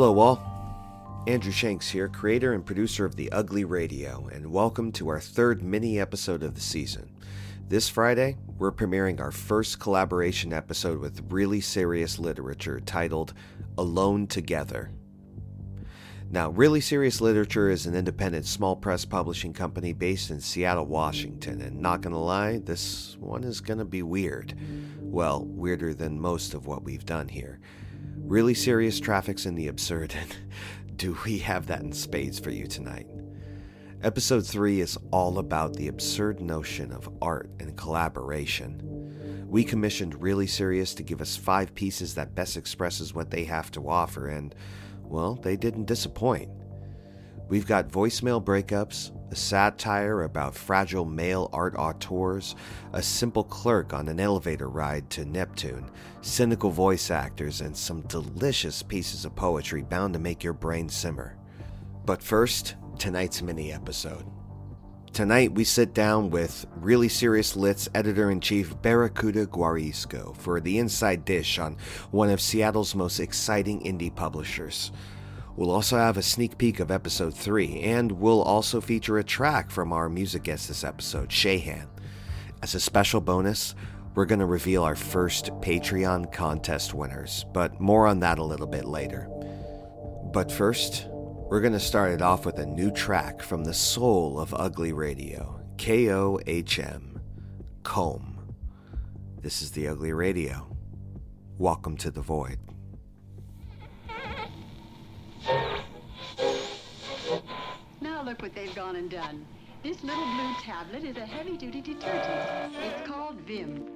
Hello, all. Andrew Shanks here, creator and producer of The Ugly Radio, and welcome to our third mini episode of the season. This Friday, we're premiering our first collaboration episode with really serious literature titled Alone Together. Now, Really Serious Literature is an independent small press publishing company based in Seattle, Washington, and not gonna lie, this one is gonna be weird. Well, weirder than most of what we've done here. Really serious traffics in the absurd, and do we have that in spades for you tonight? Episode 3 is all about the absurd notion of art and collaboration. We commissioned Really Serious to give us five pieces that best expresses what they have to offer, and, well, they didn't disappoint. We've got voicemail breakups, a satire about fragile male art auteurs, a simple clerk on an elevator ride to Neptune, cynical voice actors, and some delicious pieces of poetry bound to make your brain simmer. But first, tonight's mini episode. Tonight, we sit down with Really Serious Lit's editor in chief, Barracuda Guarisco, for the inside dish on one of Seattle's most exciting indie publishers. We'll also have a sneak peek of episode 3, and we'll also feature a track from our music guest this episode, Shayhan. As a special bonus, we're going to reveal our first Patreon contest winners, but more on that a little bit later. But first, we're going to start it off with a new track from the soul of Ugly Radio, KOHM, Comb. This is the Ugly Radio. Welcome to the Void. Look what they've gone and done. This little blue tablet is a heavy-duty detergent. It's called Vim.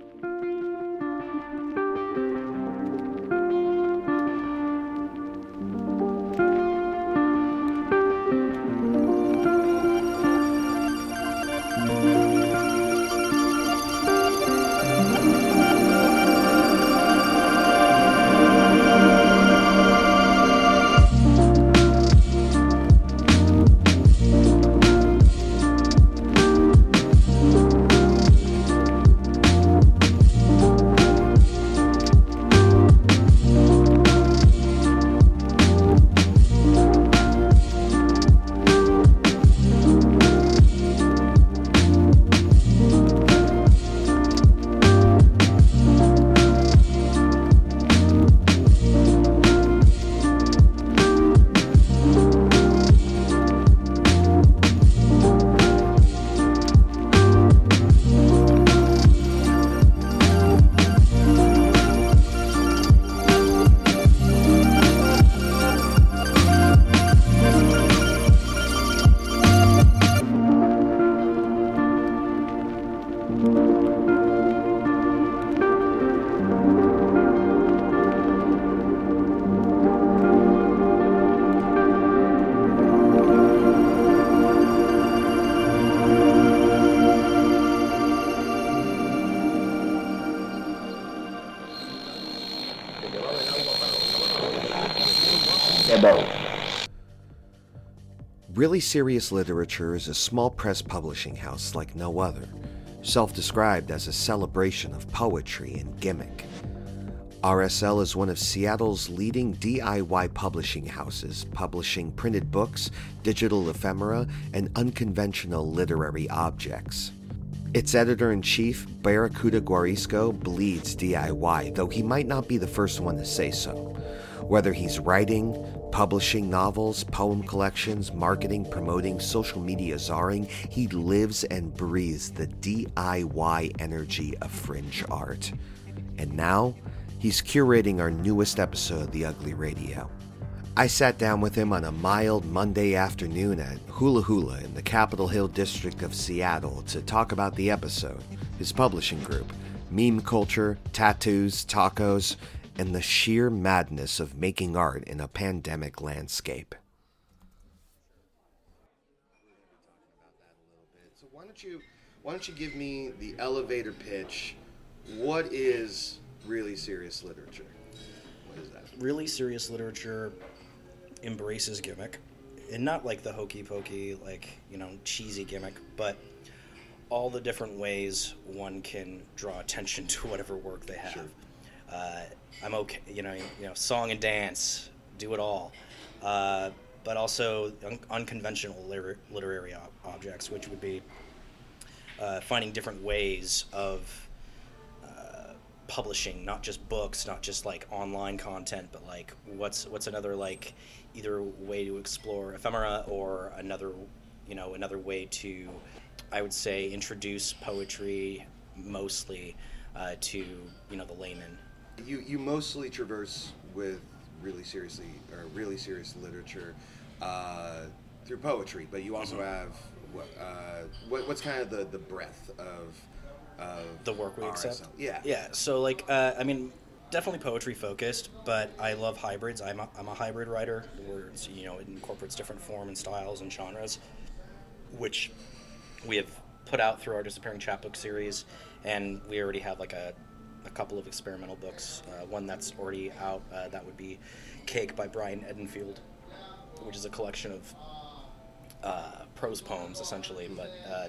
Really Serious Literature is a small press publishing house like no other, self described as a celebration of poetry and gimmick. RSL is one of Seattle's leading DIY publishing houses, publishing printed books, digital ephemera, and unconventional literary objects. Its editor in chief, Barracuda Guarisco, bleeds DIY, though he might not be the first one to say so. Whether he's writing, publishing novels, poem collections, marketing, promoting, social media czarring, he lives and breathes the DIY energy of fringe art. And now, he's curating our newest episode of The Ugly Radio. I sat down with him on a mild Monday afternoon at Hula Hula in the Capitol Hill district of Seattle to talk about the episode, his publishing group, meme culture, tattoos, tacos, and the sheer madness of making art in a pandemic landscape. So why don't you why don't you give me the elevator pitch? What is really serious literature? What is that? really serious literature embraces gimmick and not like the hokey pokey like you know cheesy gimmick but all the different ways one can draw attention to whatever work they have Sure. Uh, i'm okay you know you know song and dance do it all. Uh, but also un- unconventional liter- literary ob- objects, which would be uh, finding different ways of uh, publishing, not just books, not just like online content, but like what's what's another like either way to explore ephemera or another you know another way to I would say introduce poetry mostly uh, to you know the layman. You you mostly traverse with really seriously or really serious literature uh, through poetry, but you also Mhm. have what, uh, what what's kind of the, the breadth of of the work we RSL? accept. Yeah, Yeah. So like, uh, I mean, definitely poetry focused, but I love hybrids. I'm a, I'm a hybrid writer, where you know it incorporates different form and styles and genres, which we have put out through our disappearing chapbook series, and we already have like a, a couple of experimental books. Uh, one that's already out. Uh, that would be Cake by Brian Edenfield, which is a collection of uh, prose poems essentially, but uh,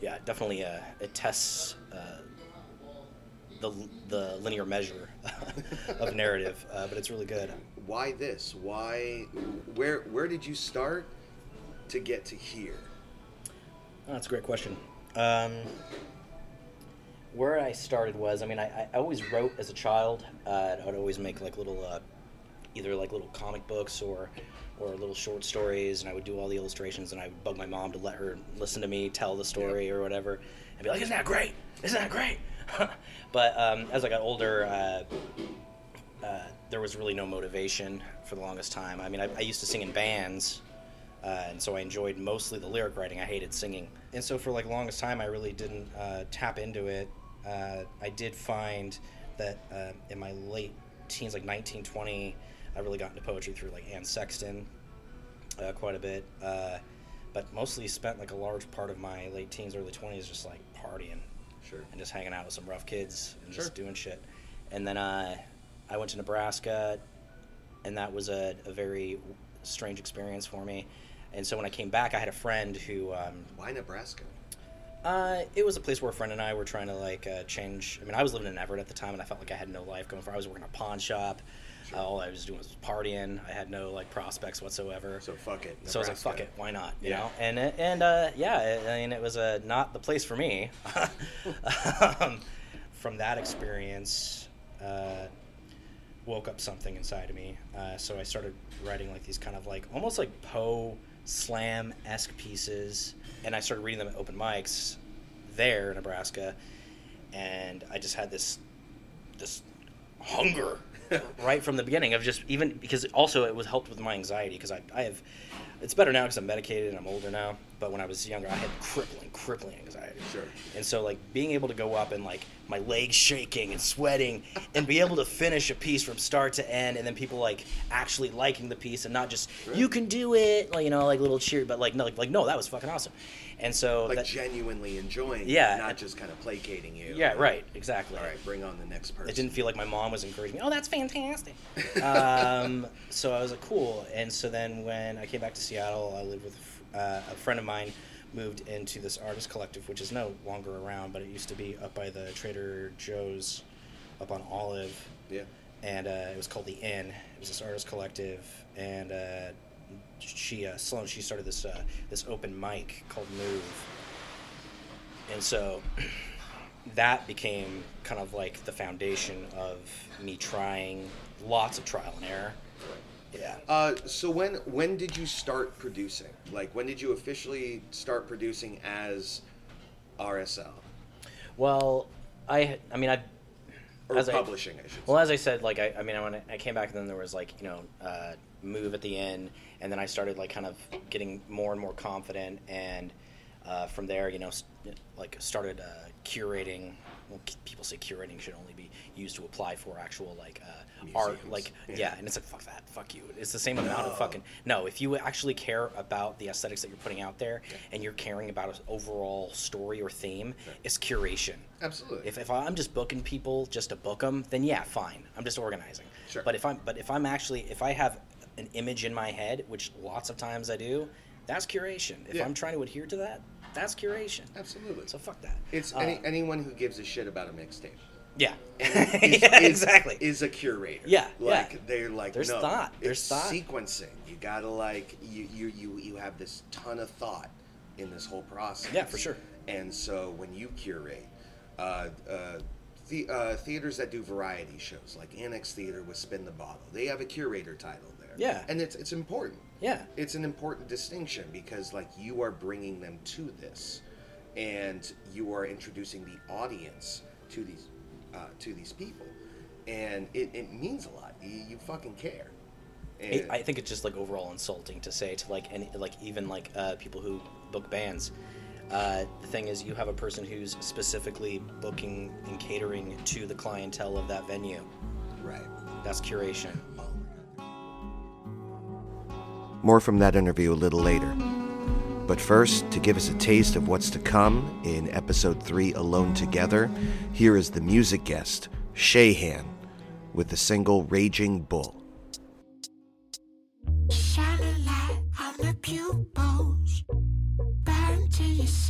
yeah, definitely uh, it tests uh, the the linear measure of narrative, uh, but it's really good. Why this? Why? Where where did you start to get to here? Oh, that's a great question. Um, where I started was, I mean, I, I always wrote as a child. Uh, I would always make like little, uh, either like little comic books or, or little short stories, and I would do all the illustrations, and I would bug my mom to let her listen to me tell the story or whatever, and be like, "Isn't that great? Isn't that great?" but um, as I got older, uh, uh, there was really no motivation for the longest time. I mean, I, I used to sing in bands, uh, and so I enjoyed mostly the lyric writing. I hated singing, and so for like the longest time, I really didn't uh, tap into it. Uh, I did find that uh, in my late teens, like 19, 20, I really got into poetry through like Anne Sexton uh, quite a bit, uh, but mostly spent like a large part of my late teens, early 20s just like partying Sure. and just hanging out with some rough kids and Sure. just doing shit. And then uh, I went to Nebraska, and that was a, a very strange experience for me. And so when I came back, I had a friend who um, Why Nebraska? Uh, it was a place where a friend and I were trying to like uh, change. I mean, I was living in Everett at the time, and I felt like I had no life going for. I was working at a pawn shop. Sure. Uh, all I was doing was partying. I had no like prospects whatsoever. So fuck it. So I was like, "Fuck it, why not?" You Yeah. know, and and uh, yeah, I mean, it was uh, not the place for me. um, from that experience, uh, woke up something inside of me. Uh, so I started writing like these kind of like almost like Poe slam esque pieces, and I started reading them at open mics there in Nebraska, and I just had this this hunger right from the beginning of just even because also it was helped with my anxiety because I, I have it's better now because I'm medicated and I'm older now but when I was younger I had crippling crippling anxiety Sure. and so like being able to go up and like my legs shaking and sweating and be able to finish a piece from start to end and then people like actually liking the piece and not just Sure. you can do it like you know like little cheer but like no like, like no that was fucking awesome and so Like that, genuinely enjoying. Yeah. It, not just kind of placating you. yeah right exactly All right, bring on the next person. it didn't feel like my mom was encouraging me. Oh, that's fantastic. um, so I was like, cool. And so then when I came back to Seattle, I lived with uh, a friend of mine. Moved into this artist collective, which is no longer around, but it used to be up by the Trader Joe's, up on Olive, Yeah. and uh, it was called the Inn. It was this artist collective, and uh, she uh, Sloan she started this uh, this open mic called Move, and so that became kind of like the foundation of me trying lots of trial and error. Yeah. Uh, so when when did you start producing? Like when did you officially start producing as RSL Well, I I mean I or As publishing? I, should Well, as I said, like I, I mean, when I came back, and then there was like you know, uh, move at the end, and then I started like kind of getting more and more confident, and uh, from there, you know, like started uh, curating. Well, people say curating should only be used to apply for actual like uh, art, like Yeah. yeah. and it's like fuck that, fuck you. It's the same amount No. of fucking no. If you actually care about the aesthetics that you're putting out there, and you're caring about an overall story or theme, it's curation. Absolutely. If, if I'm just booking people just to book them, then yeah, fine. I'm just organizing. Sure. But if I'm but if I'm actually if I have an image in my head, which lots of times I do, that's curation. If Yeah. I'm trying to adhere to that, that's curation. Absolutely. So fuck that. It's Uh, any, anyone who gives a shit about a mixtape. Yeah. is, yeah, is- exactly. is a curator. Yeah, like yeah. they're like There's no, thought, there's thought. sequencing. You gotta like you you you you have this ton of thought in this whole process. Yeah, for sure. And so when you curate, uh, uh, the uh, theaters that do variety shows like Annex Theater with Spin the Bottle, they have a curator title there. Yeah. and it's it's important. yeah. It's an important distinction because like you are bringing them to this, and you are introducing the audience to these uh, to these people, and it, it means a lot. You, you fucking care. And I think it's just like overall insulting to say to like any like even like uh, people who book bands. Uh, the thing is, you have a person who's specifically booking and catering to the clientele of that venue. right. That's curation. More from that interview a little later. But first, to give us a taste of what's to come in episode 3 Alone Together, here is the music guest, Shayhan, with the single Raging Bull. Shine a light on the pupils.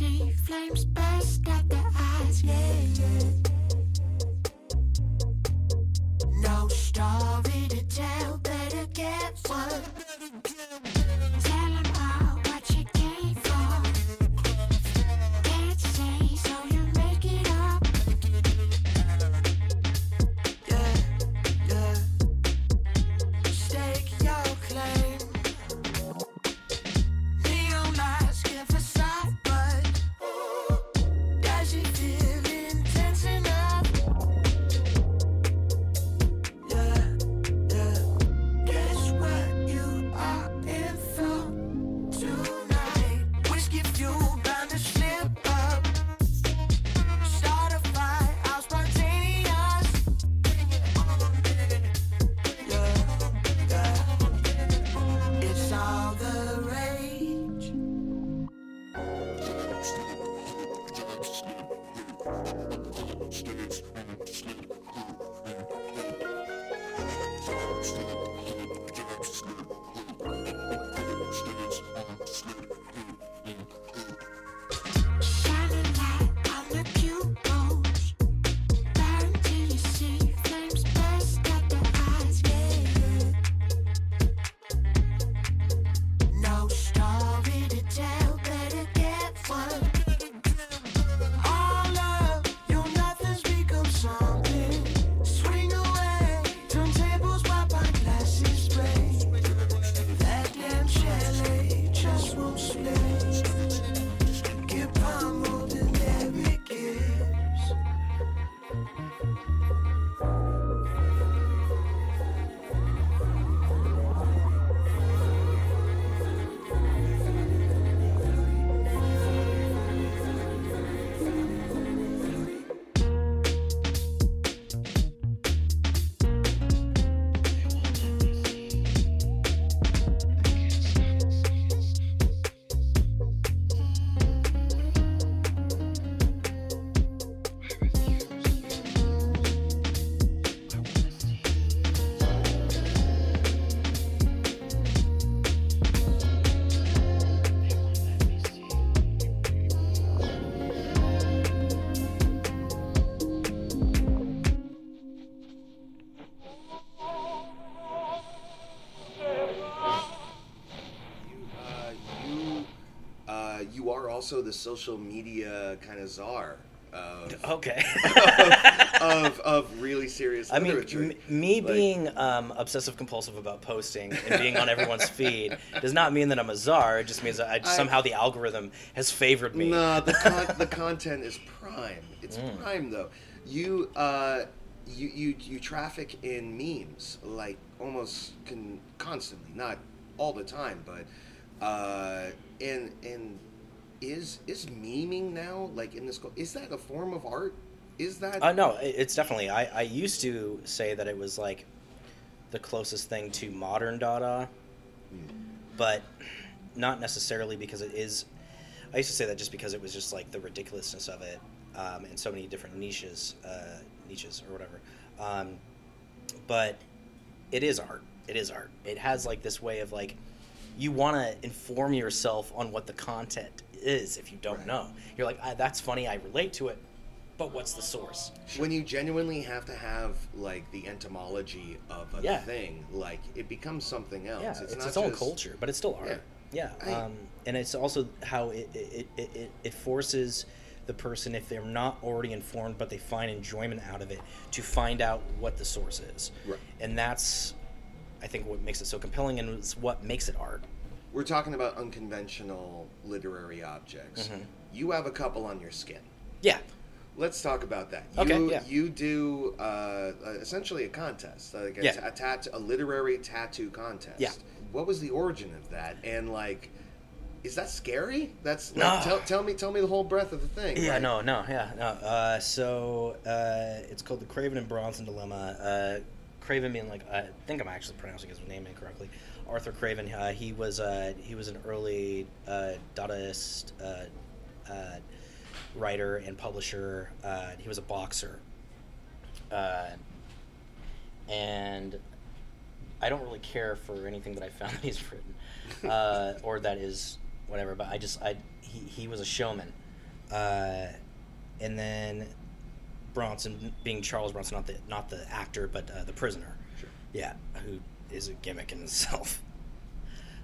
See flames burst eyes. Yeah. No story to tell, better get one. Tell also the social media kind of czar of, Okay. of, of really serious I mean, m- me Like- being um, obsessive compulsive about posting and being on everyone's feed does not mean that I'm a czar. It just means that I, I- somehow the algorithm has favored me. No, the con- the content is prime. It's Mm. prime though. You uh, you you you traffic in memes like almost con- constantly, not all the time, but uh, and and is is memeing now like in this? Is that a form of art? Is that Uh, no, it's definitely. I, I used to say that it was like the closest thing to modern Dada, but not necessarily because it is. I used to say that just because it was just like the ridiculousness of it, um, and so many different niches, uh, niches or whatever. Um, but it is art. It is art. It has like this way of like you want to inform yourself on what the content is if you don't Right. know. You're like, ah, that's funny. I relate to it, but what's the source? When you genuinely have to have like the entomology of a Yeah. thing, like it becomes something else. Yeah, it's, it's, not its own culture, but it's still art. Yeah, I- um, and it's also how it it, it, it it forces the person, if they're not already informed, but they find enjoyment out of it, to find out what the source is. Right. And that's, I think, what makes it so compelling, and it's what makes it art. We're talking about unconventional literary objects. Mm-hmm. You have a couple on your skin. Yeah. Let's talk about that. Okay, You, yeah. you do uh, uh, essentially a contest, like a, Yeah. ta- a, tat- a literary tattoo contest. Yeah. What was the origin of that? And like, is that scary? That's like, No. tell, tell me tell me the whole breadth of the thing. Yeah, like- no, no, yeah, no. Uh, so uh, it's called the Craven and Bronson dilemma. Uh, Craven being like, I think I'm actually pronouncing his name incorrectly. Arthur Craven. Uh, he was uh, he was an early uh, Dadaist uh, uh, writer and publisher. Uh, he was a boxer, uh, and I don't really care for anything that I found that he's written, uh, or that is whatever. But I just I he, he was a showman, uh, and then Bronson being Charles Bronson, not the not the actor, but uh, the prisoner. Sure. Yeah, who is a gimmick in itself.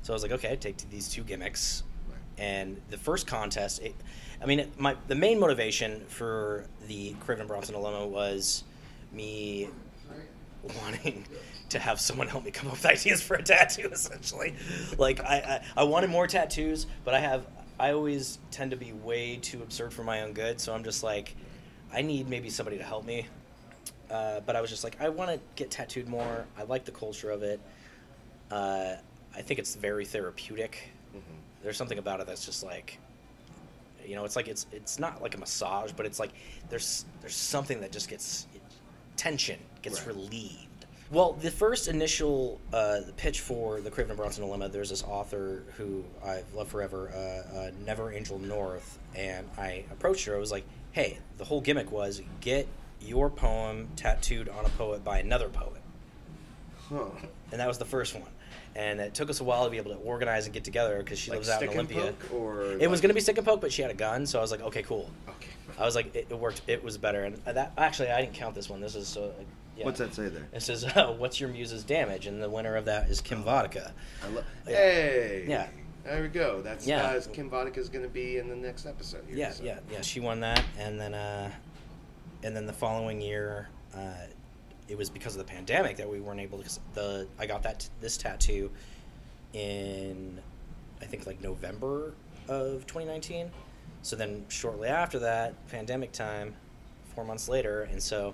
So I was like, okay, take these two gimmicks, Right. and the first contest. It, I mean, it, my the main motivation for the Craven Bronson dilemma was me wanting to have someone help me come up with ideas for a tattoo essentially like I, I i wanted more tattoos but i have i always tend to be way too absurd for my own good so i'm just like i need maybe somebody to help me uh, but i was just like i want to get tattooed more. I like the culture of it. Uh, i think it's very therapeutic. There's something about it that's just like you know it's like it's it's not like a massage but it's like there's there's something that just gets tension gets Right. relieved. Well the first initial uh, pitch for the craven and bronson dilemma there's this author who i've loved forever uh, uh, never angel north and i approached her. I was like hey the whole gimmick was get your poem tattooed on a poet by another poet Huh. and that was the first one and it took us a while to be able to organize and get together because she Like lives out in olympia or it was going to be stick and poke but she had a gun so i was like okay cool Okay. I was like, it, it worked. It was better, and that actually I didn't count this one. This is uh, yeah. What's that say there? It says, uh, "What's your muse's damage?" And the winner of that is Kim Vodka. I lo- Yeah. Hey. Yeah. There we go. That's Yeah. uh, Kim Vodka's going to be in the next episode. Here, Yeah, so. yeah, yeah. She won that, and then uh, and then the following year, uh, it was because of the pandemic that we weren't able to. The I got that this tattoo in I think like November of 2019. So then shortly after that, pandemic time, four months later, and so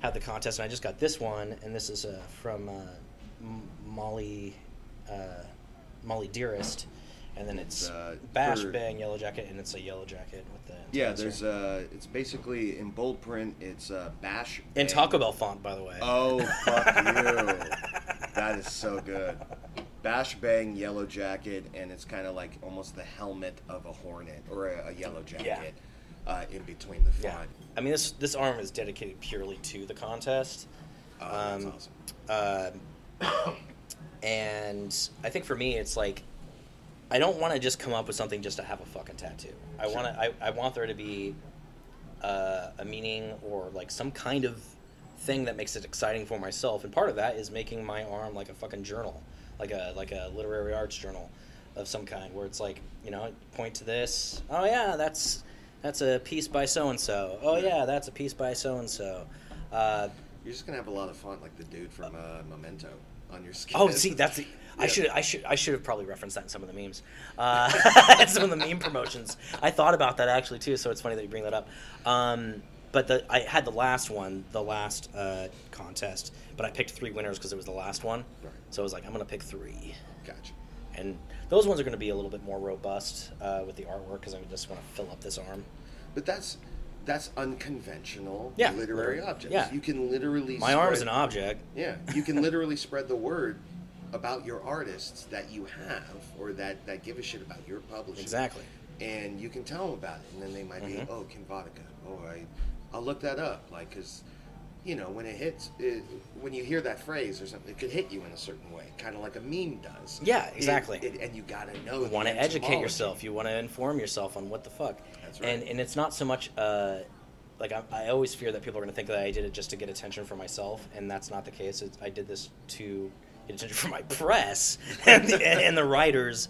had the contest, and I just got this one, and this is uh, from uh, M- Molly uh, Molly Dearest, and then it's uh, Bash Bang Yellow Jacket, and it's a yellow jacket with Yeah, there's here. uh, it's basically in bold print. It's uh, bash in Bang. Taco Bell font, by the way. Oh fuck you! That is so good. Bash bang yellow jacket, and it's kind of like almost the helmet of a hornet or a, a yellow jacket uh, in between the yeah, font. I mean this this arm is dedicated purely to the contest. Oh, that's Um, awesome. Um, and I think for me, it's like I don't want to just come up with something just to have a fucking tattoo. I Sure. want to. I, I want there to be uh, a meaning or like some kind of thing that makes it exciting for myself. And part of that is making my arm like a fucking journal, like a like a literary arts journal of some kind, where it's like you know point to this. Oh yeah, that's that's a piece by so and so. Oh yeah, that's a piece by so and so. Uh, You're just gonna have a lot of fun, like the dude from uh, Memento, on your skin. Oh, see, that's the, I should I should I should have probably referenced that in some of the memes, uh, some of the meme promotions. I thought about that actually too, so it's funny that you bring that up. Um, but the I had the last one, the last uh, contest, but I picked three winners because it was the last one. Right. So I was like, I'm gonna pick three, Gotcha. and those ones are gonna be a little bit more robust uh, with the artwork because I just want to fill up this arm. But that's that's unconventional Yeah. literary objects. Yeah. You can literally My arm's an object. Yeah, you can literally spread the word about your artists that you have or that, that give a shit about your publishing. Exactly. And you can tell them about it, and then they might Mhm. be, oh, Kim Vodka. Oh, I, I'll look that up. Like, because, you know, when it hits, it, when you hear that phrase or something, it could hit you in a certain way, kind of like a meme does. Yeah, exactly. it- and you gotta know. You want to educate yourself. You want to inform yourself on what the fuck. That's right. And and it's not so much uh, like I, I always fear that people are going to think that I did it just to get attention for myself, and that's not the case. It's, I did this to attention for my press and the, and the writers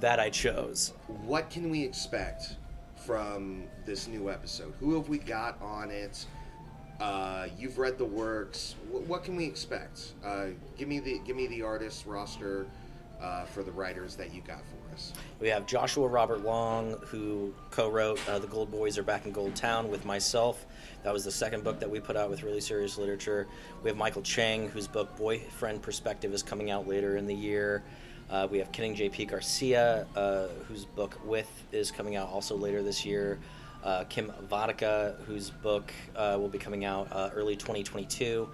that I chose. What can we expect from this new episode? Who have we got on it? Uh, you've read the works. Wh- what can we expect? Uh, give me the give me the artist roster uh, for the writers that you got for us. We have Joshua Robert Long, who co-wrote uh, "The Gold Boys Are Back in Gold Town" with myself. That was the second book that we put out with really serious literature. We have Michael Chang, whose book "Boyfriend Perspective" is coming out later in the year. Uh, we have Kenning J.P. Garcia, uh, whose book "With" is coming out also later this year. Uh, Kim Vodka, whose book uh, will be coming out uh, early 2022.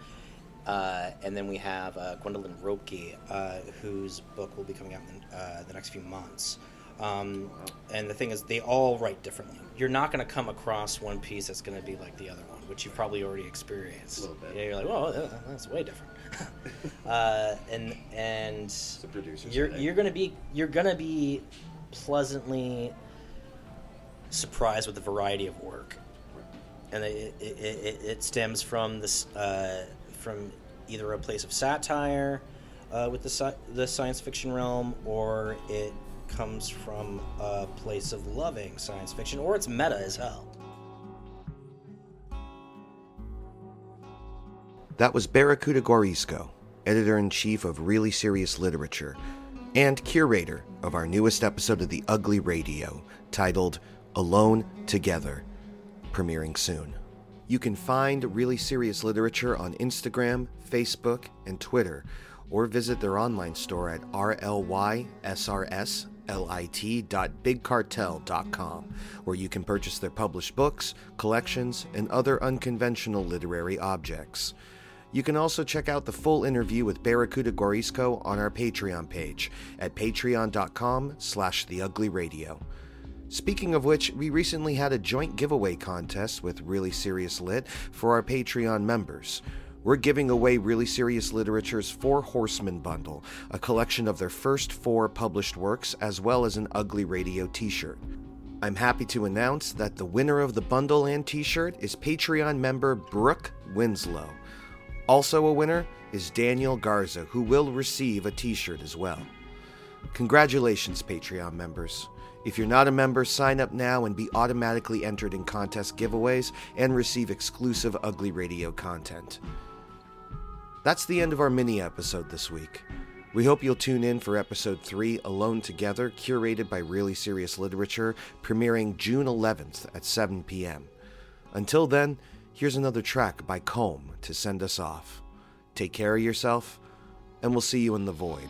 Uh, and then we have Gwendolyn Ropke, uh, whose book will be coming out in the next few months. Um, and the thing is, they all write differently. You're not going to come across one piece that's going to be like the other one, which you've probably already experienced. A little bit. Yeah, you're like, well, that's way different. uh, and and you're you're going to be you're going to be pleasantly surprised with the variety of work and it, it, it, it stems from this uh, from either a place of satire uh, with the sci- the science fiction realm, or it comes from a place of loving science fiction, or it's meta as hell. That was Barracuda Guarisco, editor in chief of Really Serious Literature and curator of our newest episode of The Ugly Radio, titled Alone Together, premiering soon. You can find Really Serious Literature on Instagram, Facebook, and Twitter, or visit their online store at rlysrslit.bigcartel.com, where you can purchase their published books, collections, and other unconventional literary objects. You can also check out the full interview with Barracuda Guarisco on our Patreon page at patreon.com slash theuglyradio. Speaking of which, we recently had a joint giveaway contest with Really Serious Lit for our Patreon members. We're giving away Really Serious Literature's Four Horsemen bundle, a collection of their first four published works, as well as an Ugly Radio t shirt. I'm happy to announce that the winner of the bundle and t shirt is Patreon member Brooke Winslow. Also, a winner is Daniel Garza, who will receive a t shirt as well. Congratulations, Patreon members. If you're not a member, sign up now and be automatically entered in contest giveaways and receive exclusive Ugly Radio content. That's the end of our mini episode this week. We hope you'll tune in for episode 3, Alone Together, curated by Really Serious Literature, premiering June 11th at 7 p.m. Until then, here's another track by kohm to send us off. Take care of yourself, and we'll see you in the void.